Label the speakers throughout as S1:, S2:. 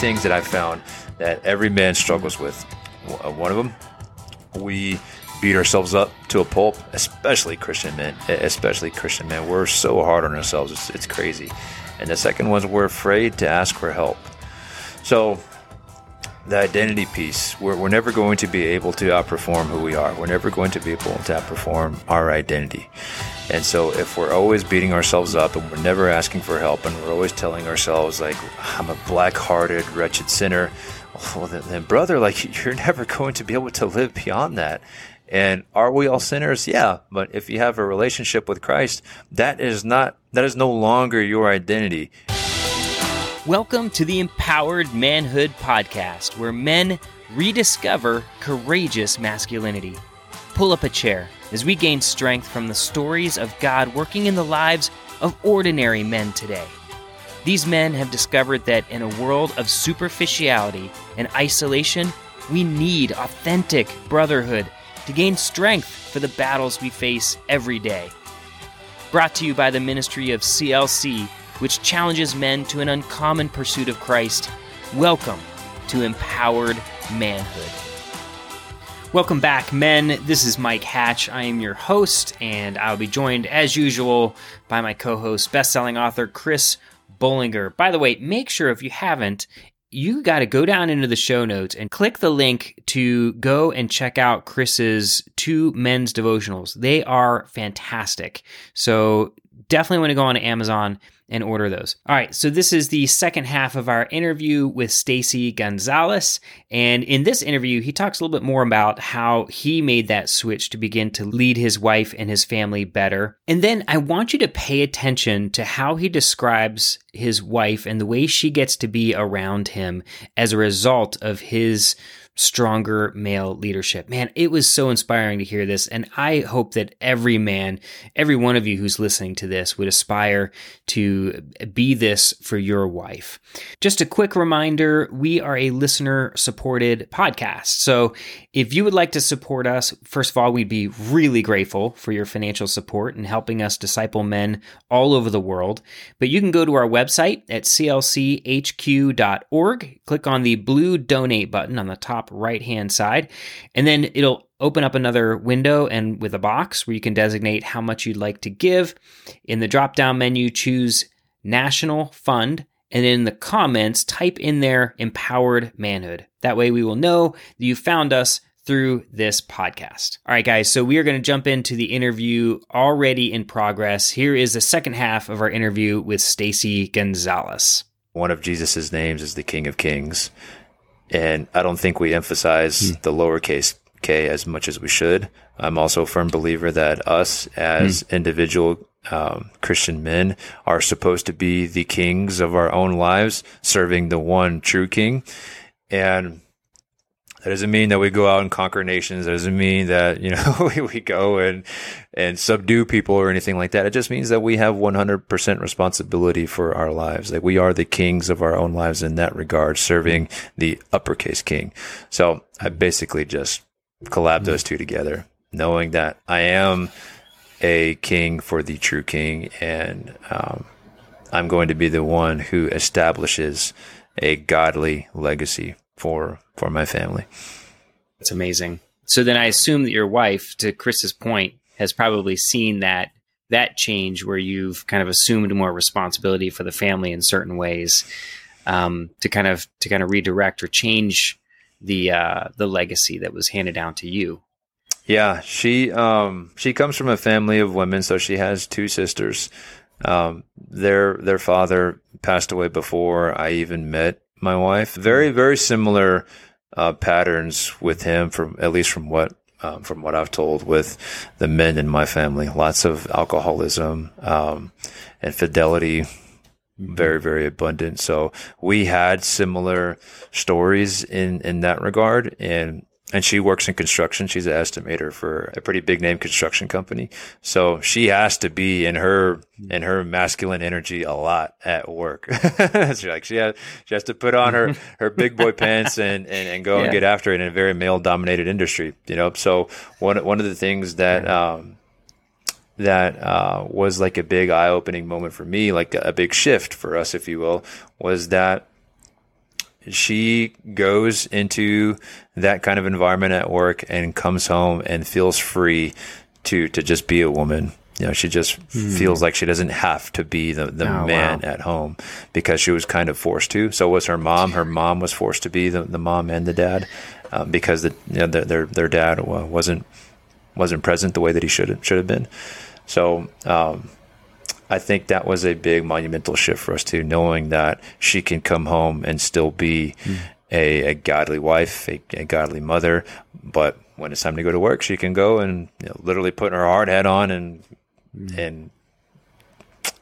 S1: things that I've found that every man struggles with. Uh, one of them, we beat ourselves up to a pulp, especially Christian men. Especially Christian men. We're so hard on ourselves, it's, it's crazy. And the second one is we're afraid to ask for help. So, the identity piece, we're, we're never going to be able to outperform who we are. We're never going to be able to outperform our identity. And so, if we're always beating ourselves up and we're never asking for help and we're always telling ourselves, like, I'm a black hearted, wretched sinner, well, then, then, brother, like, you're never going to be able to live beyond that. And are we all sinners? Yeah. But if you have a relationship with Christ, that is not, that is no longer your identity.
S2: Welcome to the Empowered Manhood Podcast, where men rediscover courageous masculinity. Pull up a chair as we gain strength from the stories of God working in the lives of ordinary men today. These men have discovered that in a world of superficiality and isolation, we need authentic brotherhood to gain strength for the battles we face every day. Brought to you by the ministry of CLC, which challenges men to an uncommon pursuit of Christ. Welcome to Empowered Manhood. Welcome back, men. This is Mike Hatch. I am your host, and I'll be joined, as usual, by my co host, best-selling author Chris Bolinger. By the way, make sure if you haven't, you got to go down into the show notes and click the link to go and check out Chris's two men's devotionals. They are fantastic. So definitely want to go on Amazon and order those. All right, so this is the second half of our interview with Stacy Gonzalez, and in this interview, he talks a little bit more about how he made that switch to begin to lead his wife and his family better. And then I want you to pay attention to how he describes his wife and the way she gets to be around him as a result of his stronger male leadership. Man, it was so inspiring to hear this. And I hope that every man, every one of you who's listening to this would aspire to be this for your wife. Just a quick reminder we are a listener supported podcast. So if you would like to support us, first of all, we'd be really grateful for your financial support and helping us disciple men all over the world. But you can go to our website at clchq.org, click on the blue donate button on the top right hand side, and then it'll open up another window and with a box where you can designate how much you'd like to give. In the drop down menu, choose National Fund. And in the comments, type in there empowered manhood. That way we will know that you found us through this podcast. All right, guys, so we are going to jump into the interview already in progress. Here is the second half of our interview with Stacy Gonzalez.
S1: One of Jesus's names is the King of Kings. And I don't think we emphasize hmm. the lowercase k as much as we should. I'm also a firm believer that us as hmm. individual um, Christian men are supposed to be the kings of our own lives, serving the one true king. And that doesn't mean that we go out and conquer nations. That doesn't mean that, you know, we, go and, and subdue people or anything like that. It just means that we have 100% responsibility for our lives. Like we are the kings of our own lives in that regard, serving the uppercase king. So I basically just collab those two together, knowing that I am a king for the true king and, um, I'm going to be the one who establishes a godly legacy for for my family.
S2: That's amazing. So then I assume that your wife, to Chris's point, has probably seen that that change where you've kind of assumed more responsibility for the family in certain ways um, to kind of to kind of redirect or change the uh, the legacy that was handed down to you.
S1: Yeah, she um, she comes from a family of women, so she has two sisters. Um, their their father passed away before I even met my wife. Very, very similar uh, patterns with him, from at least from what um, from what I've told with the men in my family. Lots of alcoholism um, and fidelity, very, very abundant. So we had similar stories in in that regard, and and she works in construction. She's an estimator for a pretty big name construction company. So she has to be in her in her masculine energy a lot at work. She's like she has she has to put on her her big boy pants and and, and go yeah. and get after it in a very male dominated industry. You know, so one one of the things that um, that uh, was like a big eye opening moment for me, like a, a big shift for us, if you will, was that she goes into that kind of environment at work and comes home and feels free to to just be a woman. You know, she just mm. feels like she doesn't have to be the, the oh, man wow. at home because she was kind of forced to. So was her mom. Her mom was forced to be the, the mom and the dad um, because the, you know, their, their, their dad wasn't wasn't present the way that he should should have been. So um, I think that was a big monumental shift for us too, knowing that she can come home and still be mm. a, a, godly wife, a, a, godly mother, but when it's time to go to work, she can go and you know, literally put her hard hat on and mm. and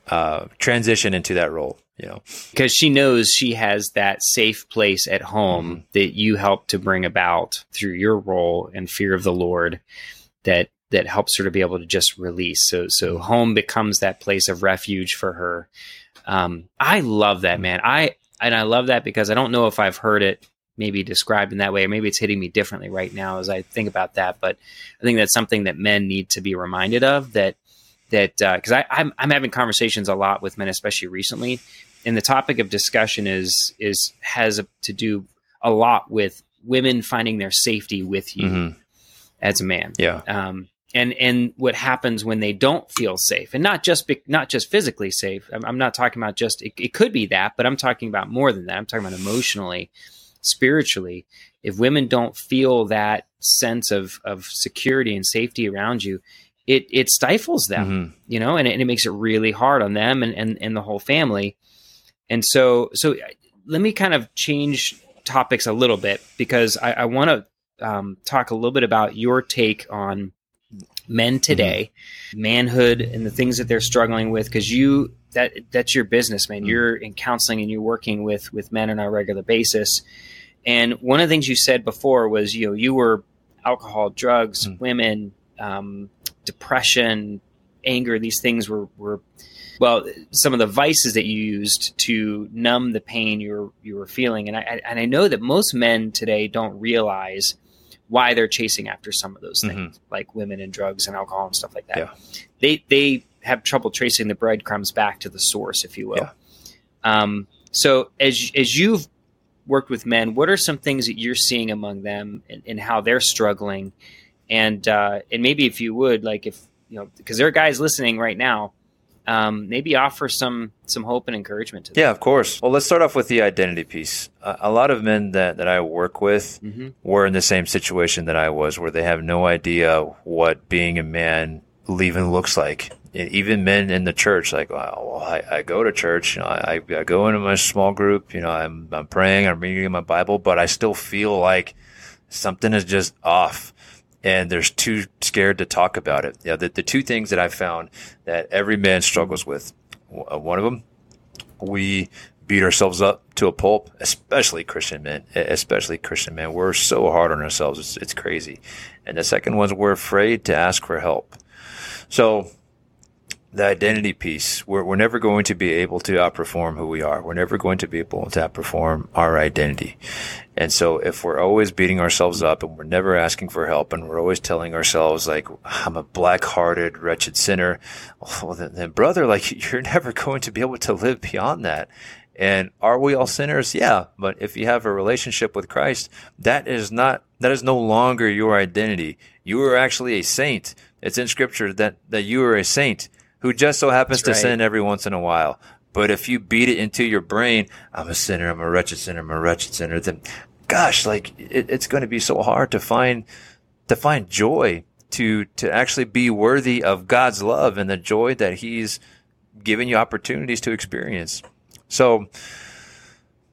S1: uh, transition into that role. You know,
S2: because she knows she has that safe place at home mm-hmm. that you help to bring about through your role and fear of the Lord. That that helps her to be able to just release. So so home becomes that place of refuge for her. Um, I love that man. I and I love that because I don't know if I've heard it maybe described in that way, or maybe it's hitting me differently right now as I think about that. But I think that's something that men need to be reminded of that that because uh, I'm I'm having conversations a lot with men, especially recently, and the topic of discussion is is has to do a lot with women finding their safety with you mm-hmm. as a man.
S1: Yeah.
S2: Um, and and what happens when they don't feel safe and not just be, not just physically safe. I'm, I'm not talking about just it, it, could be that but i'm talking about more than that. I'm talking about emotionally spiritually. If women don't feel that sense of of security and safety around you it it stifles them mm-hmm. you know and it, and it, makes it really hard on them and, and and the whole family. And so so let me kind of change topics a little bit because i, I want to um, talk a little bit about your take on men mm-hmm. today, mm-hmm. manhood, and the things that they're struggling with. Because you that that's your business, man. Mm-hmm. You're in counseling and you're working with with men on a regular basis. And one of the things you said before was you know you were alcohol, drugs, mm-hmm. women, um, depression, anger. These things were were well some of the vices that you used to numb the pain you were you were feeling. And I and I know that most men today don't realize why they're chasing after some of those things, mm-hmm. like women and drugs and alcohol and stuff like that. Yeah. They they have trouble tracing the breadcrumbs back to the source, if you will. Yeah. Um, so as as you've worked with men, what are some things that you're seeing among them and, and how they're struggling? And uh, and maybe if you would, like if you know, because there are guys listening right now um, maybe offer some some hope and encouragement to them.
S1: Yeah, of course. Well, let's start off with the identity piece. Uh, a lot of men that, that I work with mm-hmm. were in the same situation that I was, where they have no idea what being a man even looks like. Even men in the church, like, well, I, I go to church, you know, I, I go into my small group, you know, I'm, I'm praying, I'm reading my Bible, but I still feel like something is just off and there's too scared to talk about it. Yeah, the, the two things that I found that every man struggles with. Uh, one of them, we beat ourselves up to a pulp, especially Christian men, especially Christian men. We're so hard on ourselves. It's, it's crazy. And the second one is we're afraid to ask for help. So the identity piece, we're, we're never going to be able to outperform who we are. We're never going to be able to outperform our identity. And so if we're always beating ourselves up and we're never asking for help and we're always telling ourselves like, I'm a black hearted, wretched sinner, well, then, then brother, like you're never going to be able to live beyond that. And are we all sinners? Yeah. But if you have a relationship with Christ, that is not, that is no longer your identity. You are actually a saint. It's in scripture that, that you are a saint who just so happens That's to right. sin every once in a while. But if you beat it into your brain, I'm a sinner, I'm a wretched sinner, I'm a wretched sinner, then gosh, like it, it's going to be so hard to find, to find joy to, to actually be worthy of God's love and the joy that he's given you opportunities to experience. So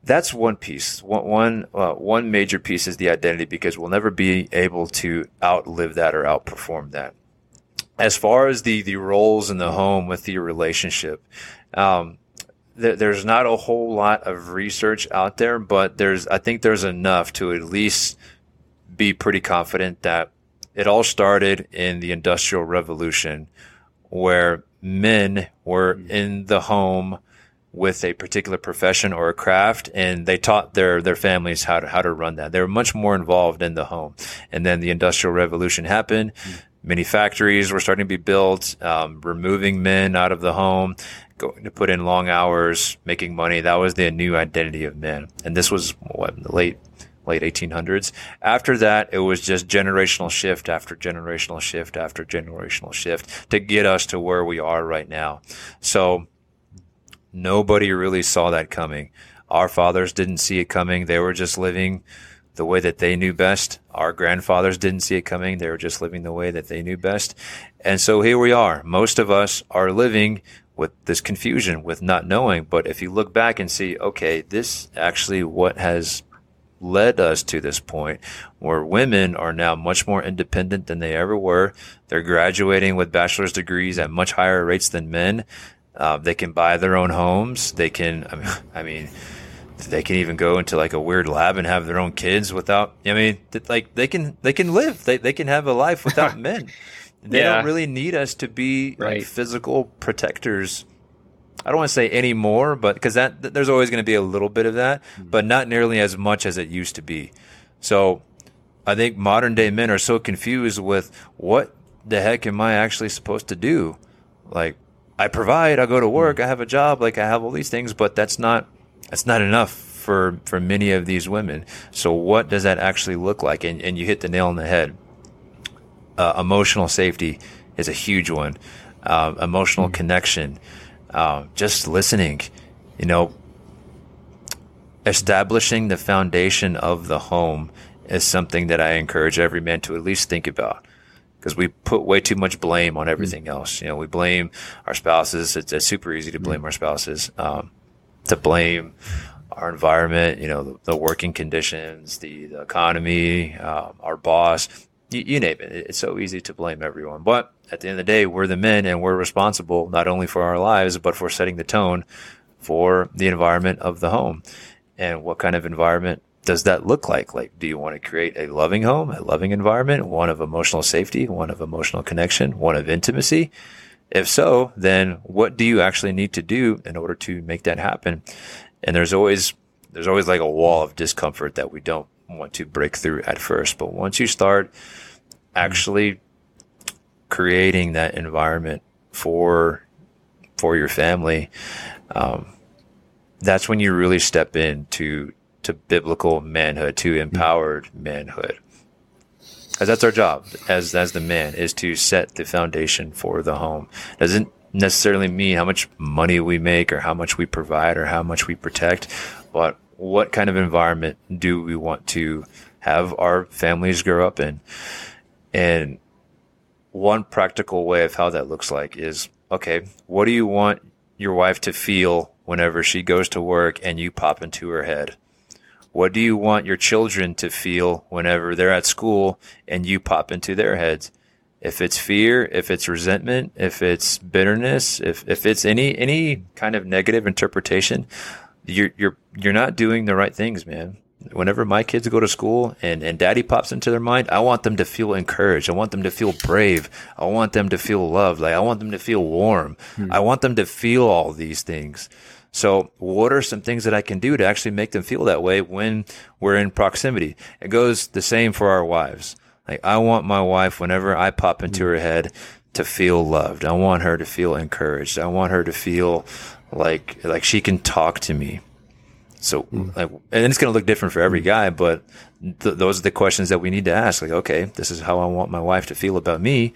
S1: that's one piece. One, one, uh, one major piece is the identity because we'll never be able to outlive that or outperform that as far as the the roles in the home with the relationship, um, th- there's not a whole lot of research out there, but there's I think there's enough to at least be pretty confident that it all started in the Industrial Revolution, where men were mm. in the home with a particular profession or a craft and they taught their their families how to how to run that. They were much more involved in the home. And then the industrial revolution happened. Mm many factories were starting to be built, um, removing men out of the home, going to put in long hours, making money. That was the new identity of men. And this was what the late late 1800s. After that, it was just generational shift after generational shift after generational shift to get us to where we are right now. So nobody really saw that coming. Our fathers didn't see it coming. They were just living the way that they knew best. Our grandfathers didn't see it coming. They were just living the way that they knew best. And so here we are. Most of us are living with this confusion, with not knowing. But if you look back and see, okay, this actually what has led us to this point where women are now much more independent than they ever were. They're graduating with bachelor's degrees at much higher rates than men. Uh, they can buy their own homes. They can, I mean, I mean, they can even go into like a weird lab and have their own kids without, I mean, like they can, they can live, they, they can have a life without men. They
S2: Yeah.
S1: don't really need us to be
S2: Right.
S1: like physical protectors I don't want to say any more, but because that there's always going to be a little bit of that, hmm. but not nearly as much as it used to be. So I think modern day men are so confused with what the heck am I actually supposed to do? Like I provide, I go to work, hmm. I have a job, like I have all these things, but that's not that's not enough for for many of these women. So what does that actually look like? And and you hit the nail on the head. Uh, emotional safety is a huge one. Uh, emotional connection, uh, just listening, you know, establishing the foundation of the home is something that I encourage every man to at least think about. Because we put way too much blame on everything else. You know, we blame our spouses. It's, it's super easy to blame our spouses. Um, to blame our environment, you know, the, the working conditions, the, the economy, uh, our boss, you, you name it. It's so easy to blame everyone. But at the end of the day, we're the men and we're responsible not only for our lives, but for setting the tone for the environment of the home. And what kind of environment does that look like? Like, do you want to create a loving home, a loving environment, one of emotional safety, one of emotional connection, one of intimacy? If so, then what do you actually need to do in order to make that happen? And there's always, there's always like a wall of discomfort that we don't want to break through at first. But once you start actually creating that environment for, for your family, um, that's when you really step into to biblical manhood, to empowered manhood. Because that's our job as as the man is to set the foundation for the home. Doesn't necessarily mean how much money we make or how much we provide or how much we protect, but what kind of environment do we want to have our families grow up in? And one practical way of how that looks like is okay, what do you want your wife to feel whenever she goes to work and you pop into her head? What do you want your children to feel whenever they're at school and you pop into their heads? If it's fear, if it's resentment, if it's bitterness, if, if it's any any kind of negative interpretation, you're you're you're not doing the right things, man. Whenever my kids go to school and, and daddy pops into their mind, I want them to feel encouraged. I want them to feel brave. I want them to feel loved. Like I want them to feel warm. Hmm. I want them to feel all these things. So what are some things that I can do to actually make them feel that way when we're in proximity? It goes the same for our wives. Like I want my wife whenever I pop into her mm-hmm. head to feel loved. I want her to feel encouraged. I want her to feel like like she can talk to me. So mm-hmm. like and it's going to look different for every mm-hmm. guy, but th- those are the questions that we need to ask. Like, okay, this is how I want my wife to feel about me.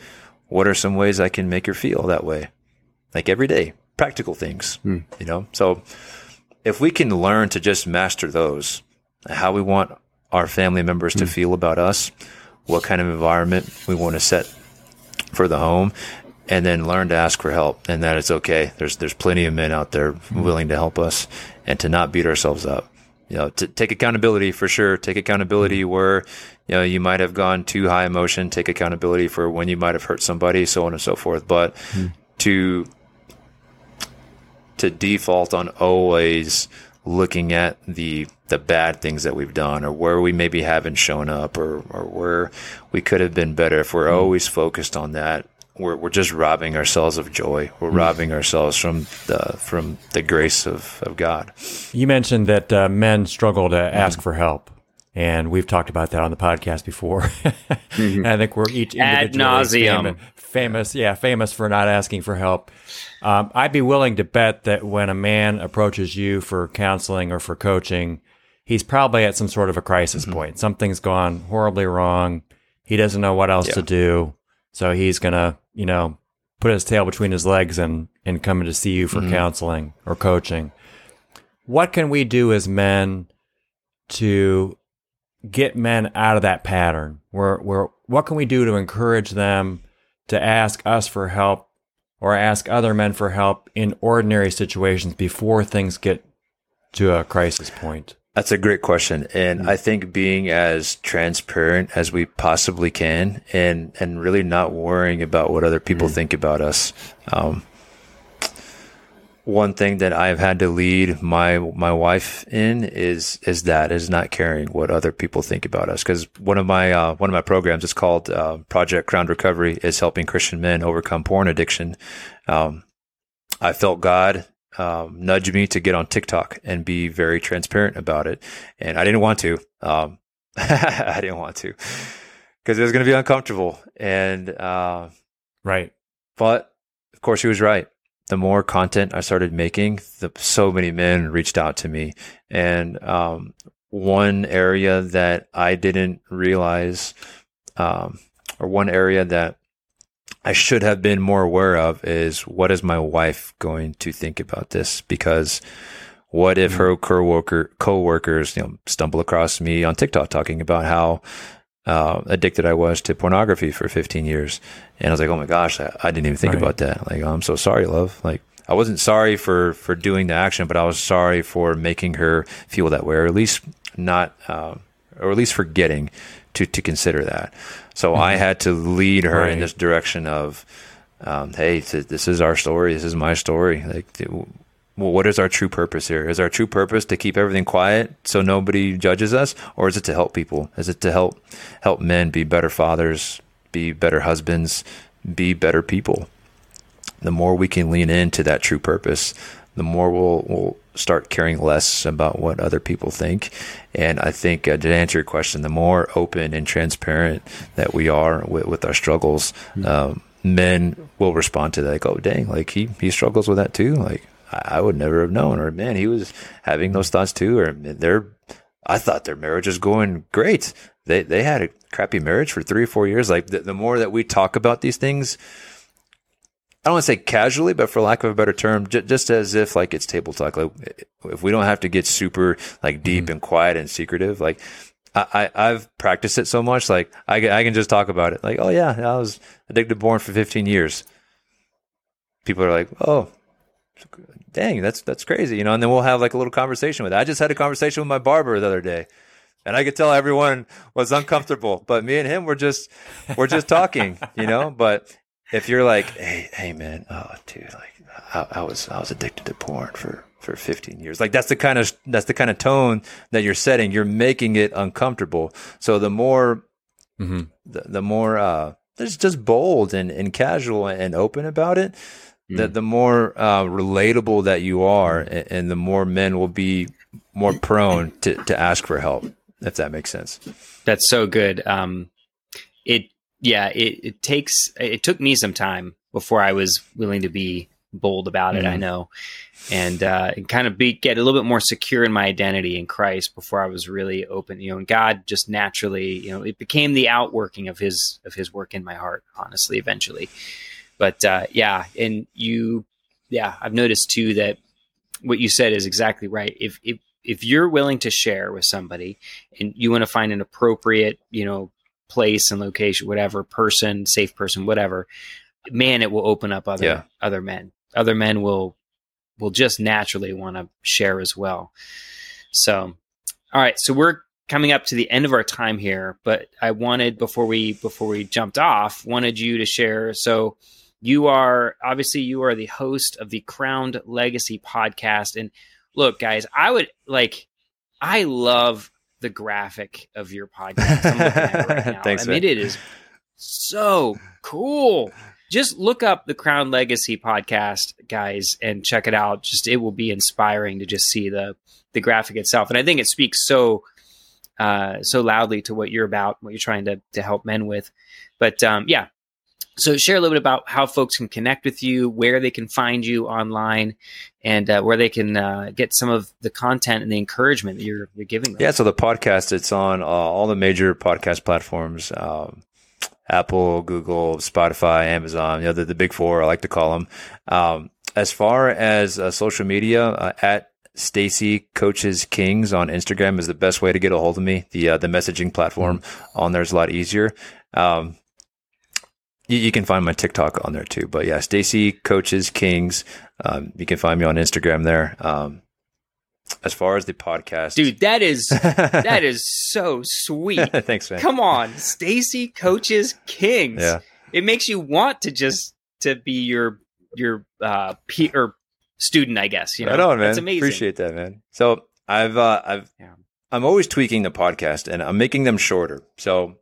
S1: What are some ways I can make her feel that way? Like every day, practical things, you know? So if we can learn to just master those, how we want our family members to mm. feel about us, what kind of environment we want to set for the home, and then learn to ask for help and that it's okay. There's, there's plenty of men out there mm. willing to help us and to not beat ourselves up. You know, to take accountability for sure. Take accountability mm. where, you know, you might have gone too high emotion. Take accountability for when you might have hurt somebody, so on and so forth. But to to default on always looking at the the bad things that we've done or where we maybe haven't shown up or, or where we could have been better. If we're always focused on that we're, we're just robbing ourselves of joy. We're robbing ourselves from the from the grace of, of god.
S3: You mentioned that uh, men struggle to ask for help. And we've talked about that on the podcast before. mm-hmm. I think we're each
S2: ad nauseum
S3: famous, yeah, famous for not asking for help. Um, I'd be willing to bet that when a man approaches you for counseling or for coaching, he's probably at some sort of a crisis mm-hmm. point. Something's gone horribly wrong. He doesn't know what else yeah. to do. So he's going to, you know, put his tail between his legs and, and come to see you for mm-hmm. counseling or coaching. What can we do as men to get men out of that pattern? Where, where, what can we do to encourage them to ask us for help or ask other men for help in ordinary situations before things get to a crisis point?
S1: That's a great question. And mm-hmm. I think being as transparent as we possibly can and, and really not worrying about what other people mm-hmm. think about us. Um, one thing that I've had to lead my my wife in is is that is not caring what other people think about us because one of my uh, one of my programs is called uh, Project Crown Recovery is helping Christian men overcome porn addiction. Um, I felt God um, nudge me to get on TikTok and be very transparent about it, and I didn't want to. Um, I didn't want to because it was going to be uncomfortable and uh,
S3: right.
S1: But of course, he was right the more content I started making, the, so many men reached out to me. And um, one area that I didn't realize, um, or one area that I should have been more aware of is what is my wife going to think about this? Because what if her co-worker co-workers you know stumble across me on TikTok talking about how uh, addicted I was to pornography for 15 years. And I was like, oh my gosh, I, I didn't even think right. about that. Like, oh, I'm so sorry, love. Like, I wasn't sorry for, for doing the action, but I was sorry for making her feel that way, or at least not, uh, or at least forgetting to, to consider that. So mm-hmm. I had to lead her right. in this direction of, um, hey, this is our story. This is my story. Like, well, what is our true purpose here? Is our true purpose to keep everything quiet so nobody judges us, or is it to help people? Is it to help help men be better fathers, be better husbands, be better people? The more we can lean into that true purpose, the more we'll we'll start caring less about what other people think. And I think uh, to answer your question, the more open and transparent that we are with, with our struggles, mm-hmm. um, men will respond to that. Like, oh, dang, like he he struggles with that too. Like I would never have known. Or man, he was having those thoughts too. Or their, I thought their marriage was going great. They they had a crappy marriage for three or four years. Like the, the more that we talk about these things, I don't want to say casually, but for lack of a better term, j- just as if like it's table talk. Like if we don't have to get super like deep mm-hmm. and quiet and secretive, like I, I have practiced it so much, like I, I can just talk about it. Like, oh yeah, I was addicted to porn for 15 years. People are like, oh, dang, that's that's crazy, you know. And then we'll have like a little conversation with. It. I just had a conversation with my barber the other day, and I could tell everyone was uncomfortable, but me and him were just we're just talking, you know. But if you're like, hey, hey, man, oh, dude, like I, I was I was addicted to porn for for 15 years. Like that's the kind of that's the kind of tone that you're setting. You're making it uncomfortable. So the more mm-hmm. the, the more uh, just just bold and, and casual and open about it, the mm. the more uh, relatable that you are, and, and, the more men will be more prone to, to ask for help. If that makes sense.
S2: That's so good. Um, it yeah, it, it takes it took me some time before I was willing to be bold about it. Mm. I know, and uh, and kind of be get a little bit more secure in my identity in Christ before I was really open. You know, and God just naturally, you know, it became the outworking of His of His work in my heart. Honestly, eventually. But uh, yeah, and you, yeah, I've noticed too that what you said is exactly right. If if if you're willing to share with somebody and you want to find an appropriate, you know, place and location, whatever person, safe person, whatever, man, it will open up other yeah. other men. Other men will will just naturally want to share as well. So, all right, so we're coming up to the end of our time here, but I wanted before we before we jumped off, wanted you to share. So, you are obviously you are the host of the Crowned Legacy podcast. And look, guys, I would like I love the graphic of your podcast. Right Thanks, I mean, man. it is so cool. Just look up the Crown Legacy podcast, guys, and check it out. Just it will be inspiring to just see the the graphic itself. And I think it speaks so uh, so loudly to what you're about, what you're trying to to help men with. But um, yeah, so share a little bit about how folks can connect with you, where they can find you online, and uh, where they can uh, get some of the content and the encouragement that you're, you're giving them.
S1: Yeah, so the podcast it's on uh, all the major podcast platforms. Um, Apple, Google, Spotify, Amazon, you know, the, the big four, I like to call them. Um, as far as uh, social media, uh, at Stacy Coaches Kings on Instagram is the best way to get a hold of me. The uh, the messaging platform mm-hmm. on there is a lot easier. Um, you, you, can find my TikTok on there too. But yeah, Stacy Coaches Kings. Um, you can find me on Instagram there. Um, as far as the podcast,
S2: dude, that is that is so sweet.
S1: Thanks, man.
S2: Come on, Stacy Coaches Kings.
S1: Yeah,
S2: it makes you want to just to be your your uh pe- or student, I guess. You know,
S1: right on, man. That's amazing. Appreciate that, man. So I've uh, I've yeah. I'm always tweaking the podcast and I'm making them shorter. So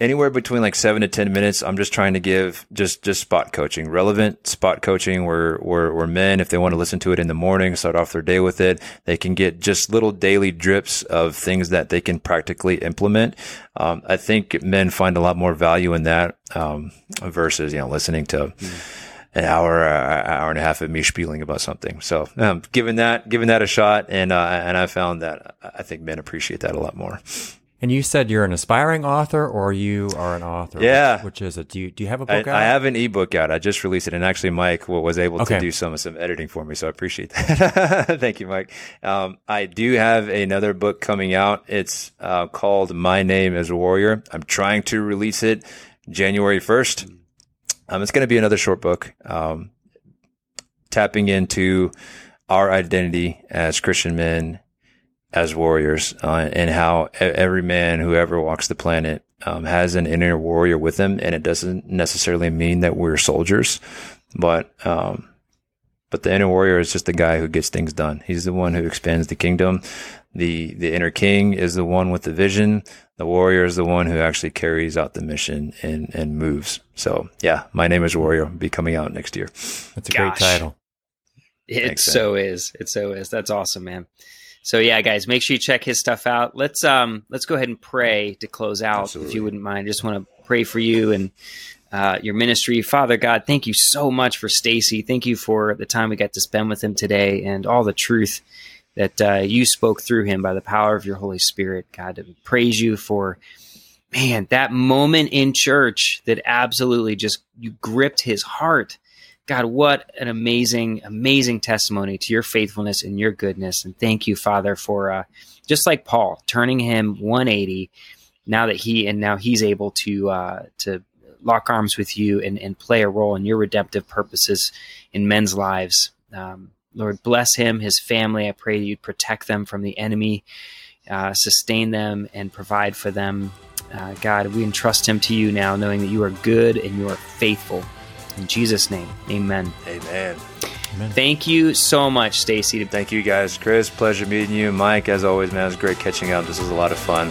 S1: anywhere between like seven to ten minutes. I'm just trying to give just just spot coaching, relevant spot coaching, where where, where men, if they want to listen to it in the morning, start off their day with it, they can get just little daily drips of things that they can practically implement. Um, I think men find a lot more value in that um, versus you know listening to. Mm. An hour, uh, hour and a half of me spieling about something. So, um, giving that, giving that a shot, and uh, and I found that I think men appreciate that a lot more.
S3: And you said you're an aspiring author, or you are an author.
S1: Yeah.
S3: Which, which is it? Do you do you have a book
S1: I,
S3: out?
S1: I have an ebook out. I just released it, and actually, Mike was able okay. to do some some editing for me, so I appreciate that. Thank you, Mike. Um, I do have another book coming out. It's uh, called My Name Is Warrior. I'm trying to release it January 1st. Um, it's going to be another short book, um, tapping into our identity as Christian men as warriors uh, and how every man who ever walks the planet um, has an inner warrior with him. And it doesn't necessarily mean that we're soldiers, but, um, but the inner warrior is just the guy who gets things done. He's the one who expands the kingdom. The, the inner king is the one with the vision. The warrior is the one who actually carries out the mission and, and moves. So yeah, my name is Warrior. Will be coming out next year.
S3: That's a Gosh. great title.
S2: It Thanks, so man. is. It so is. That's awesome, man. So yeah, guys, make sure you check his stuff out. Let's um let's go ahead and pray to close out, Absolutely. if you wouldn't mind. I just want to pray for you and uh, your ministry, Father God. Thank you so much for Stacy. Thank you for the time we got to spend with him today and all the truth that uh, you spoke through him by the power of your Holy Spirit. God, we praise you for man that moment in church that absolutely just you gripped his heart God, what an amazing, amazing testimony to your faithfulness and your goodness. And thank you, Father, for uh, just like Paul, turning him 180 now that he and now he's able to uh, to lock arms with you and, and play a role in your redemptive purposes in men's lives. Um, Lord, bless him, his family. I pray you'd protect them from the enemy, uh, sustain them, and provide for them. Uh, God, we entrust him to you now, knowing that you are good and you are faithful. In Jesus' name, amen.
S1: Amen.
S2: Amen. Thank you so much, Stacy.
S1: Thank you, guys. Chris, pleasure meeting you. Mike, as always, man, it was great catching up. This was a lot of fun.